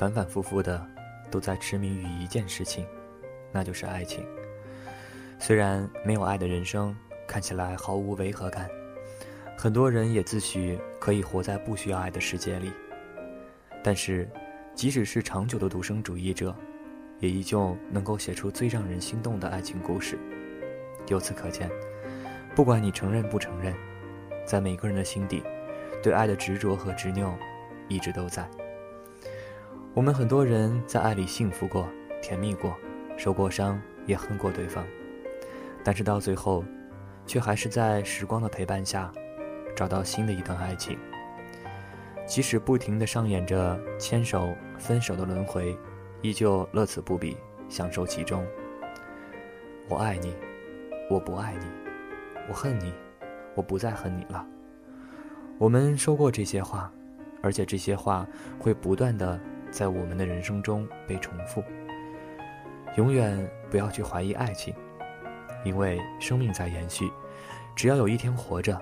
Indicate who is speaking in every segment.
Speaker 1: 反反复复的都在痴迷于一件事情，那就是爱情。虽然没有爱的人生看起来毫无违和感，很多人也自诩可以活在不需要爱的世界里。但是，即使是长久的独生主义者，也依旧能够写出最让人心动的爱情故事。由此可见，不管你承认不承认，在每个人的心底，对爱的执着和执拗。一直都在。我们很多人在爱里幸福过、甜蜜过、受过伤，也恨过对方，但是到最后，却还是在时光的陪伴下，找到新的一段爱情。即使不停的上演着牵手、分手的轮回，依旧乐此不彼，享受其中。我爱你，我不爱你，我恨你，我不再恨你了。我们说过这些话。而且这些话会不断的在我们的人生中被重复。永远不要去怀疑爱情，因为生命在延续，只要有一天活着，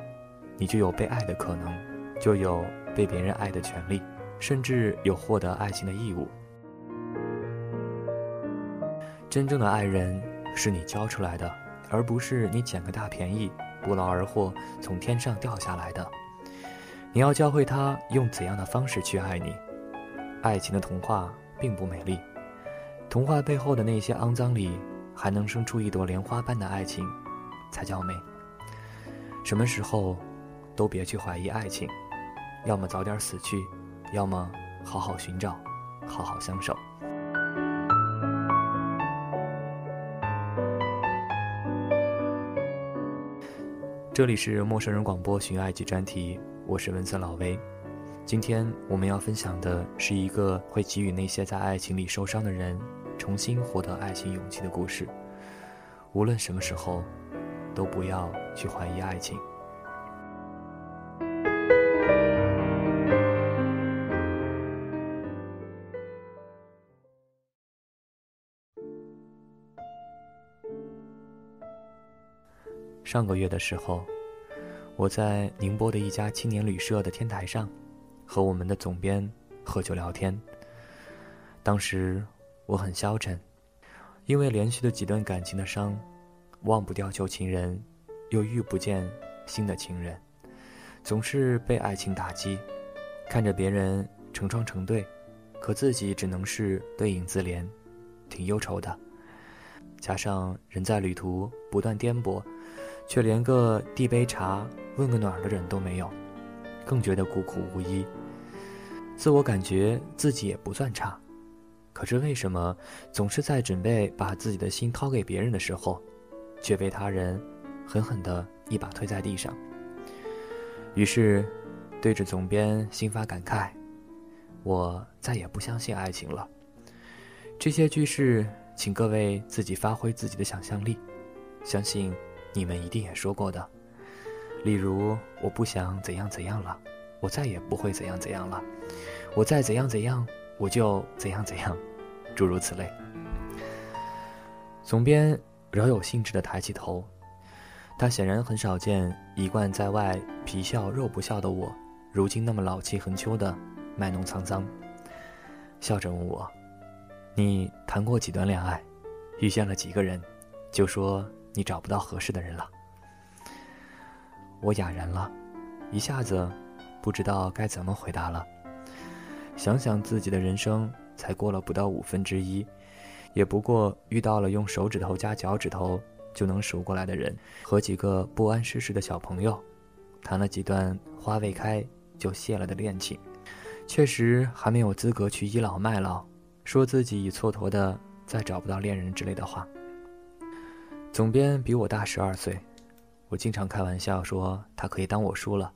Speaker 1: 你就有被爱的可能，就有被别人爱的权利，甚至有获得爱情的义务。真正的爱人是你教出来的，而不是你捡个大便宜、不劳而获从天上掉下来的。你要教会他用怎样的方式去爱你。爱情的童话并不美丽，童话背后的那些肮脏里，还能生出一朵莲花般的爱情，才叫美。什么时候，都别去怀疑爱情，要么早点死去，要么好好寻找，好好相守。这里是陌生人广播寻爱记专题。我是文森老威，今天我们要分享的是一个会给予那些在爱情里受伤的人重新获得爱情勇气的故事。无论什么时候，都不要去怀疑爱情。上个月的时候。我在宁波的一家青年旅社的天台上，和我们的总编喝酒聊天。当时我很消沉，因为连续的几段感情的伤，忘不掉旧情人，又遇不见新的情人，总是被爱情打击，看着别人成双成对，可自己只能是对影自怜，挺忧愁的。加上人在旅途不断颠簸，却连个递杯茶。问个暖的人都没有，更觉得孤苦无依。自我感觉自己也不算差，可是为什么总是在准备把自己的心掏给别人的时候，却被他人狠狠的一把推在地上？于是，对着总编心发感慨：我再也不相信爱情了。这些句式，请各位自己发挥自己的想象力，相信你们一定也说过的。例如，我不想怎样怎样了，我再也不会怎样怎样了，我再怎样怎样，我就怎样怎样，诸如此类。总编饶有兴致地抬起头，他显然很少见一贯在外皮笑肉不笑的我，如今那么老气横秋的卖弄沧桑，笑着问我：“你谈过几段恋爱，遇见了几个人，就说你找不到合适的人了？”我哑然了，一下子不知道该怎么回答了。想想自己的人生才过了不到五分之一，也不过遇到了用手指头加脚趾头就能数过来的人，和几个不谙世事的小朋友，谈了几段花未开就谢了的恋情，确实还没有资格去倚老卖老，说自己已蹉跎的再找不到恋人之类的话。总编比我大十二岁，我经常开玩笑说他可以当我叔了。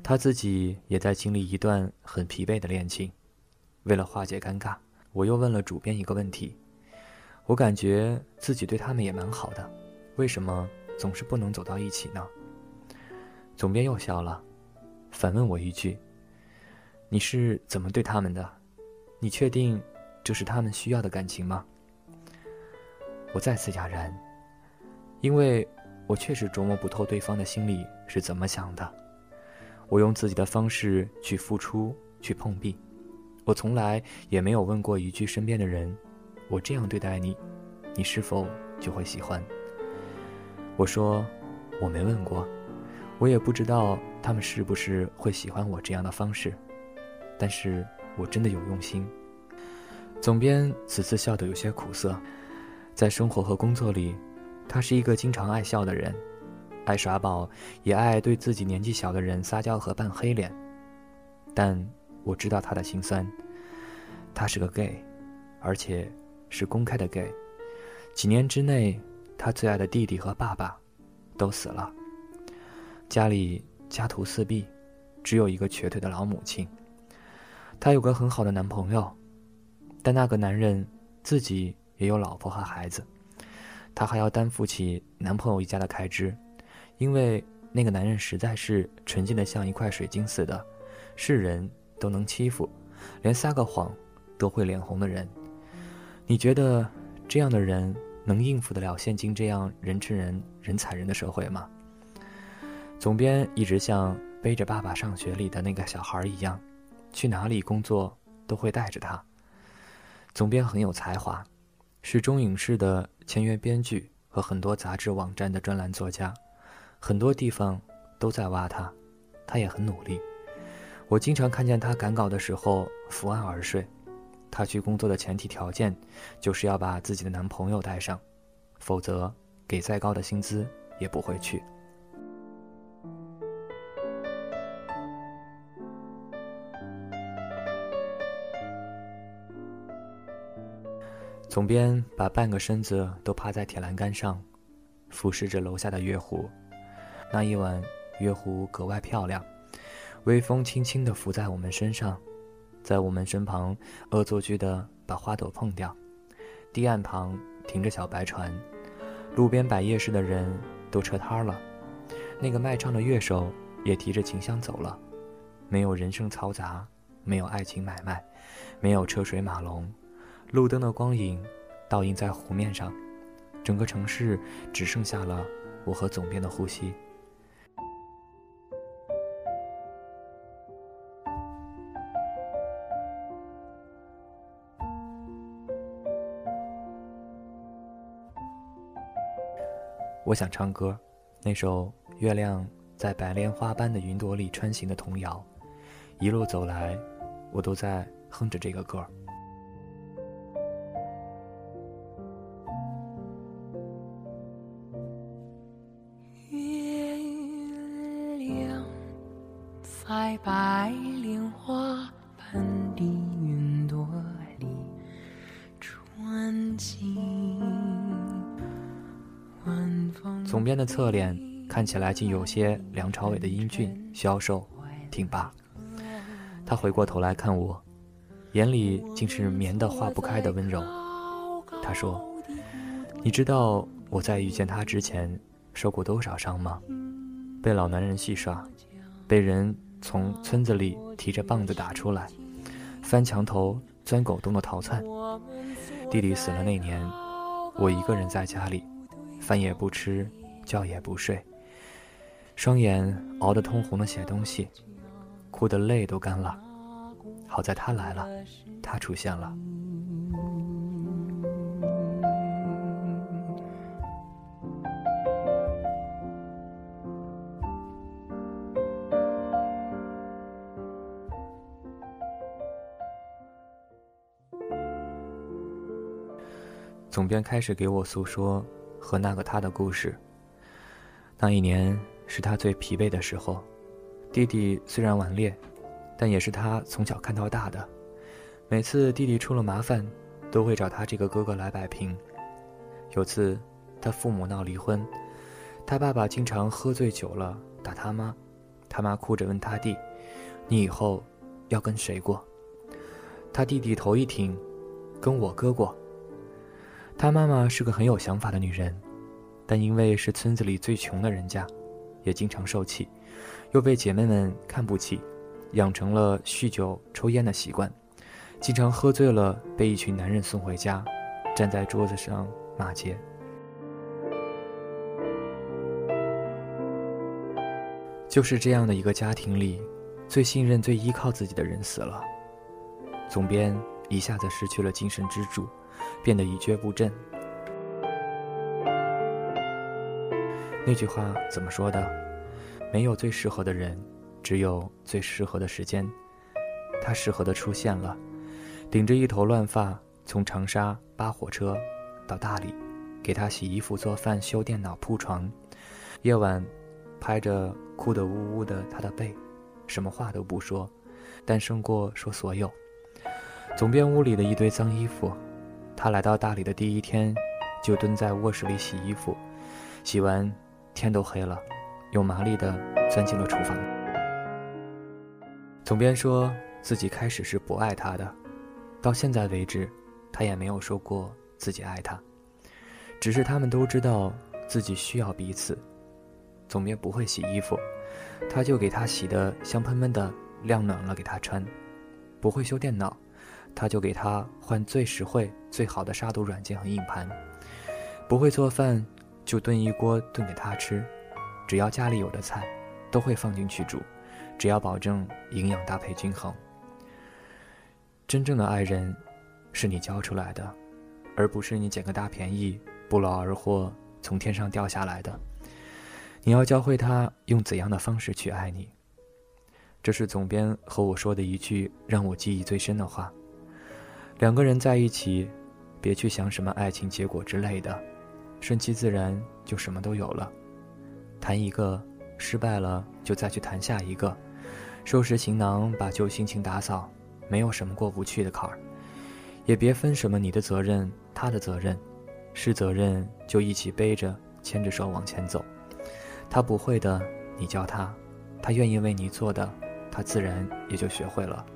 Speaker 1: 他自己也在经历一段很疲惫的恋情，为了化解尴尬，我又问了主编一个问题：我感觉自己对他们也蛮好的，为什么总是不能走到一起呢？总编又笑了，反问我一句：“你是怎么对他们的？你确定这是他们需要的感情吗？”我再次哑然，因为我确实琢磨不透对方的心里是怎么想的。我用自己的方式去付出，去碰壁。我从来也没有问过一句身边的人：“我这样对待你，你是否就会喜欢？”我说：“我没问过，我也不知道他们是不是会喜欢我这样的方式。但是我真的有用心。”总编此次笑得有些苦涩，在生活和工作里，他是一个经常爱笑的人。爱耍宝，也爱对自己年纪小的人撒娇和扮黑脸，但我知道他的心酸。他是个 gay，而且是公开的 gay。几年之内，他最爱的弟弟和爸爸都死了，家里家徒四壁，只有一个瘸腿的老母亲。他有个很好的男朋友，但那个男人自己也有老婆和孩子，他还要担负起男朋友一家的开支。因为那个男人实在是纯净的像一块水晶似的，是人都能欺负，连撒个谎都会脸红的人。你觉得这样的人能应付得了现今这样人吃人、人踩人的社会吗？总编一直像背着爸爸上学里的那个小孩一样，去哪里工作都会带着他。总编很有才华，是中影视的签约编剧和很多杂志网站的专栏作家。很多地方都在挖他，他也很努力。我经常看见他赶稿的时候伏案而睡。他去工作的前提条件，就是要把自己的男朋友带上，否则给再高的薪资也不会去。总编把半个身子都趴在铁栏杆上，俯视着楼下的月湖。那一晚，月湖格外漂亮，微风轻轻地拂在我们身上，在我们身旁恶作剧地把花朵碰掉。堤岸旁停着小白船，路边摆夜市的人都撤摊了，那个卖唱的乐手也提着琴箱走了。没有人声嘈杂，没有爱情买卖，没有车水马龙，路灯的光影倒映在湖面上，整个城市只剩下了我和总编的呼吸。我想唱歌，那首月亮在白莲花般的云朵里穿行的童谣，一路走来，我都在哼着这个歌。
Speaker 2: 月亮在白莲花
Speaker 1: 总编的侧脸看起来竟有些梁朝伟的英俊消瘦、挺拔。他回过头来看我，眼里竟是绵的化不开的温柔。他说：“你知道我在遇见他之前受过多少伤吗？被老男人戏耍，被人从村子里提着棒子打出来，翻墙头、钻狗洞的逃窜。弟弟死了那年，我一个人在家里，饭也不吃。”觉也不睡，双眼熬得通红的写东西，哭得泪都干了。好在他来了，他出现了。总编开始给我诉说和那个他的故事。那一年是他最疲惫的时候，弟弟虽然顽劣，但也是他从小看到大的。每次弟弟出了麻烦，都会找他这个哥哥来摆平。有次，他父母闹离婚，他爸爸经常喝醉酒了打他妈，他妈哭着问他弟：“你以后要跟谁过？”他弟弟头一挺：“跟我哥过。”他妈妈是个很有想法的女人，但因为是村子里最穷的人家，也经常受气，又被姐妹们看不起，养成了酗酒抽烟的习惯，经常喝醉了被一群男人送回家，站在桌子上骂街。就是这样的一个家庭里，最信任、最依靠自己的人死了，总编一下子失去了精神支柱，变得一蹶不振。那句话怎么说的？没有最适合的人，只有最适合的时间。他适合的出现了，顶着一头乱发，从长沙扒火车到大理，给他洗衣服、做饭、修电脑、铺床。夜晚，拍着。哭得呜呜的他的背，什么话都不说，但胜过说所有。总编屋里的一堆脏衣服，他来到大理的第一天，就蹲在卧室里洗衣服，洗完天都黑了，又麻利地钻进了厨房。总编说自己开始是不爱他的，到现在为止，他也没有说过自己爱他，只是他们都知道自己需要彼此。总编不会洗衣服，他就给他洗的香喷喷的，晾暖了给他穿；不会修电脑，他就给他换最实惠、最好的杀毒软件和硬盘；不会做饭，就炖一锅炖给他吃。只要家里有的菜，都会放进去煮，只要保证营养搭配均衡。真正的爱人，是你教出来的，而不是你捡个大便宜、不劳而获从天上掉下来的。你要教会他用怎样的方式去爱你。这是总编和我说的一句让我记忆最深的话。两个人在一起，别去想什么爱情结果之类的，顺其自然就什么都有了。谈一个失败了，就再去谈下一个，收拾行囊，把旧心情打扫，没有什么过不去的坎儿。也别分什么你的责任，他的责任，是责任就一起背着，牵着手往前走。他不会的，你教他；他愿意为你做的，他自然也就学会了。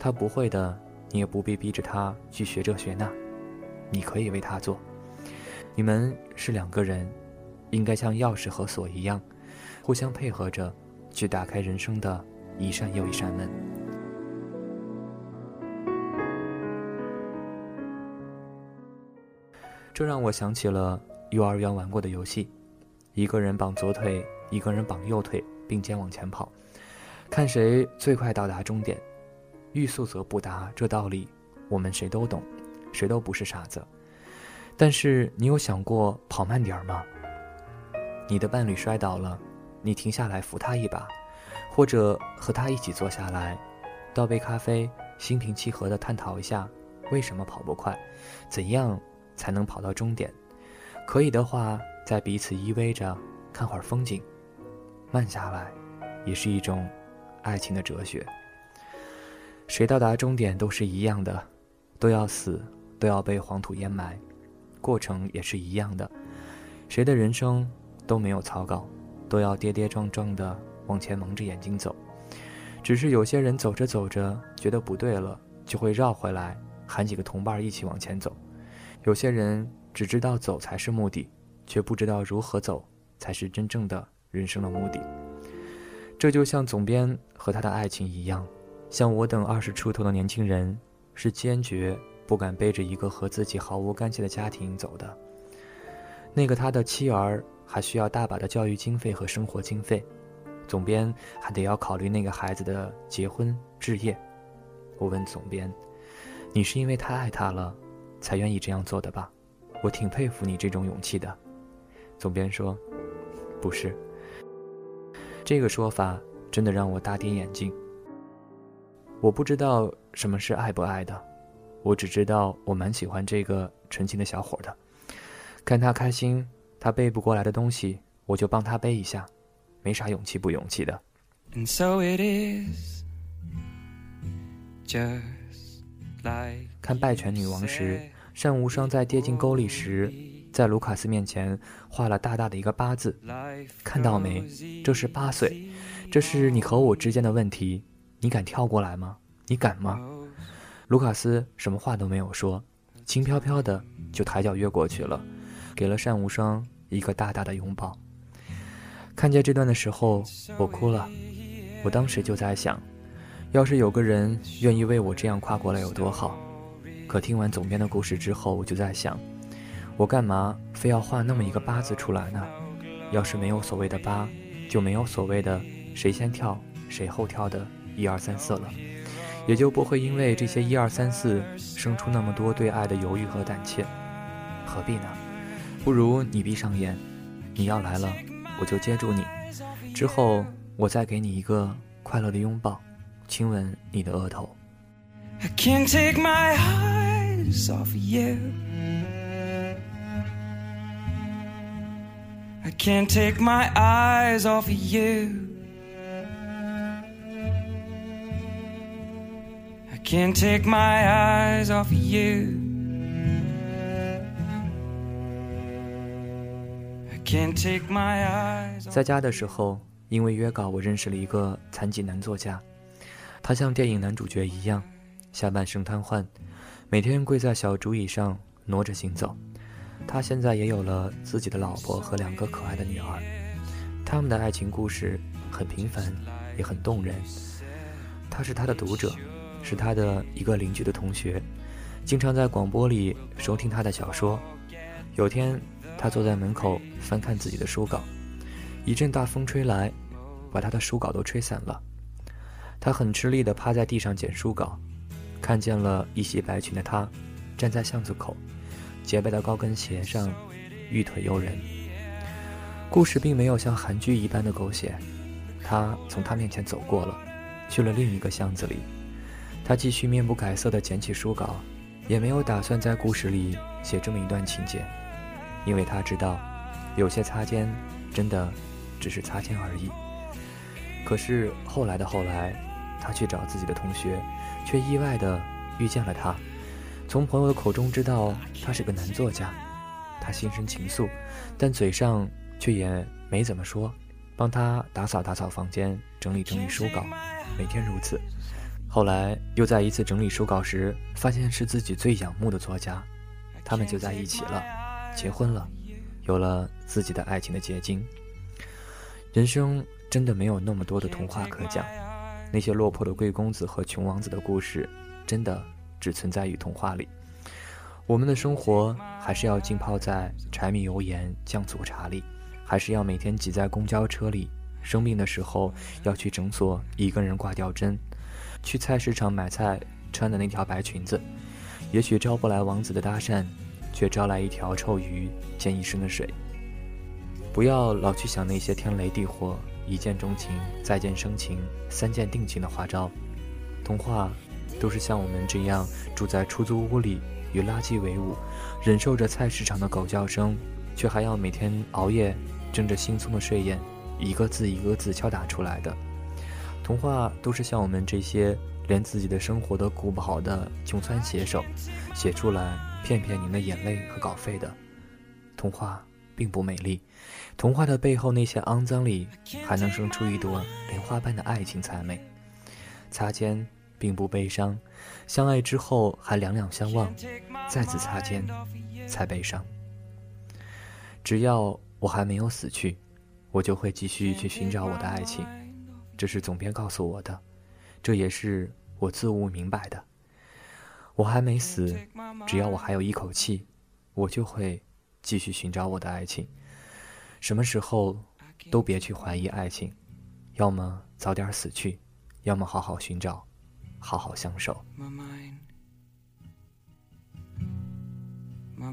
Speaker 1: 他不会的，你也不必逼着他去学这学那，你可以为他做。你们是两个人，应该像钥匙和锁一样，互相配合着，去打开人生的一扇又一扇门。这让我想起了幼儿园玩过的游戏。一个人绑左腿，一个人绑右腿，并肩往前跑，看谁最快到达终点。欲速则不达，这道理我们谁都懂，谁都不是傻子。但是你有想过跑慢点儿吗？你的伴侣摔倒了，你停下来扶他一把，或者和他一起坐下来，倒杯咖啡，心平气和地探讨一下为什么跑不快，怎样才能跑到终点。可以的话。在彼此依偎着看会儿风景，慢下来，也是一种爱情的哲学。谁到达终点都是一样的，都要死，都要被黄土掩埋，过程也是一样的。谁的人生都没有草稿，都要跌跌撞撞的往前蒙着眼睛走。只是有些人走着走着觉得不对了，就会绕回来喊几个同伴一起往前走。有些人只知道走才是目的。却不知道如何走才是真正的人生的目的。这就像总编和他的爱情一样，像我等二十出头的年轻人，是坚决不敢背着一个和自己毫无干系的家庭走的。那个他的妻儿还需要大把的教育经费和生活经费，总编还得要考虑那个孩子的结婚置业。我问总编：“你是因为太爱他了，才愿意这样做的吧？”我挺佩服你这种勇气的。总编说：“不是。”这个说法真的让我大跌眼镜。我不知道什么是爱不爱的，我只知道我蛮喜欢这个纯情的小伙的。看他开心，他背不过来的东西，我就帮他背一下，没啥勇气不勇气的。看《拜权女王》时，单无双在跌进沟里时。在卢卡斯面前画了大大的一个八字，看到没？这是八岁，这是你和我之间的问题，你敢跳过来吗？你敢吗？卢卡斯什么话都没有说，轻飘飘的就抬脚越过去了，给了单无双一个大大的拥抱。看见这段的时候，我哭了。我当时就在想，要是有个人愿意为我这样跨过来有多好。可听完总编的故事之后，我就在想。我干嘛非要画那么一个八字出来呢？要是没有所谓的八，就没有所谓的谁先跳谁后跳的一二三四了，也就不会因为这些一二三四生出那么多对爱的犹豫和胆怯。何必呢？不如你闭上眼，你要来了，我就接住你，之后我再给你一个快乐的拥抱，亲吻你的额头。I can't take my eyes off you. I can't take my eyes off of you. Can't take my eyes off you. Can't take my eyes. 在家的时候，因为约稿，我认识了一个残疾男作家。他像电影男主角一样，下半身瘫痪，每天跪在小竹椅上挪着行走。他现在也有了自己的老婆和两个可爱的女儿，他们的爱情故事很平凡，也很动人。他是他的读者，是他的一个邻居的同学，经常在广播里收听他的小说。有天，他坐在门口翻看自己的书稿，一阵大风吹来，把他的书稿都吹散了。他很吃力地趴在地上捡书稿，看见了一袭白裙的他，站在巷子口。洁白的高跟鞋上，玉腿诱人。故事并没有像韩剧一般的狗血，他从他面前走过了，去了另一个巷子里。他继续面不改色地捡起书稿，也没有打算在故事里写这么一段情节，因为他知道，有些擦肩，真的只是擦肩而已。可是后来的后来，他去找自己的同学，却意外地遇见了他。从朋友的口中知道他是个男作家，他心生情愫，但嘴上却也没怎么说，帮他打扫打扫房间，整理整理书稿，每天如此。后来又在一次整理书稿时，发现是自己最仰慕的作家，他们就在一起了，结婚了，有了自己的爱情的结晶。人生真的没有那么多的童话可讲，那些落魄的贵公子和穷王子的故事，真的。只存在于童话里，我们的生活还是要浸泡在柴米油盐酱醋茶里，还是要每天挤在公交车里。生病的时候要去诊所一个人挂吊针，去菜市场买菜穿的那条白裙子，也许招不来王子的搭讪，却招来一条臭鱼溅一身的水。不要老去想那些天雷地火、一见钟情、再见生情、三见定情的花招，童话。都是像我们这样住在出租屋里，与垃圾为伍，忍受着菜市场的狗叫声，却还要每天熬夜，睁着惺忪的睡眼，一个字一个字敲打出来的童话，都是像我们这些连自己的生活都顾不好的穷酸写手写出来骗骗您的眼泪和稿费的。童话并不美丽，童话的背后那些肮脏里，还能生出一朵莲花般的爱情才美。擦肩。并不悲伤，相爱之后还两两相望，再次擦肩，才悲伤。只要我还没有死去，我就会继续去寻找我的爱情。这是总编告诉我的，这也是我自悟明白的。我还没死，只要我还有一口气，我就会继续寻找我的爱情。什么时候都别去怀疑爱情，要么早点死去，要么好好寻找。好好相守。
Speaker 2: 到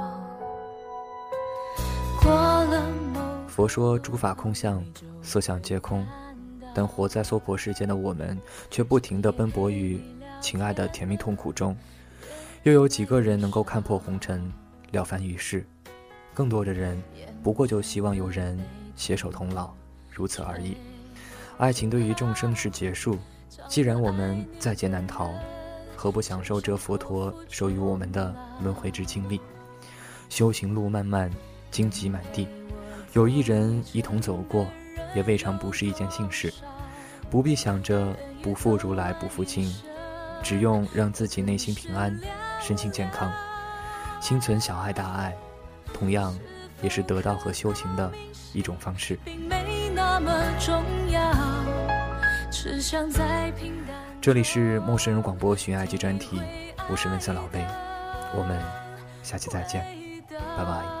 Speaker 1: 佛说诸法空相，色相皆空，但活在娑婆世间的我们，却不停地奔波于情爱的甜蜜痛苦中。又有几个人能够看破红尘，了凡于世？更多的人，不过就希望有人携手同老，如此而已。爱情对于众生是结束，既然我们在劫难逃，何不享受这佛陀授予我们的轮回之经历？修行路漫漫，荆棘满地，有一人一同走过，也未尝不是一件幸事。不必想着不负如来不负卿，只用让自己内心平安，身心健康，心存小爱大爱，同样也是得道和修行的一种方式。这里是陌生人广播寻爱记专题，我是文森老贝，我们下期再见，拜拜。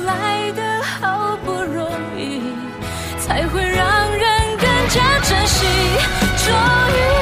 Speaker 2: 来的好不容易，才会让人更加珍惜。终于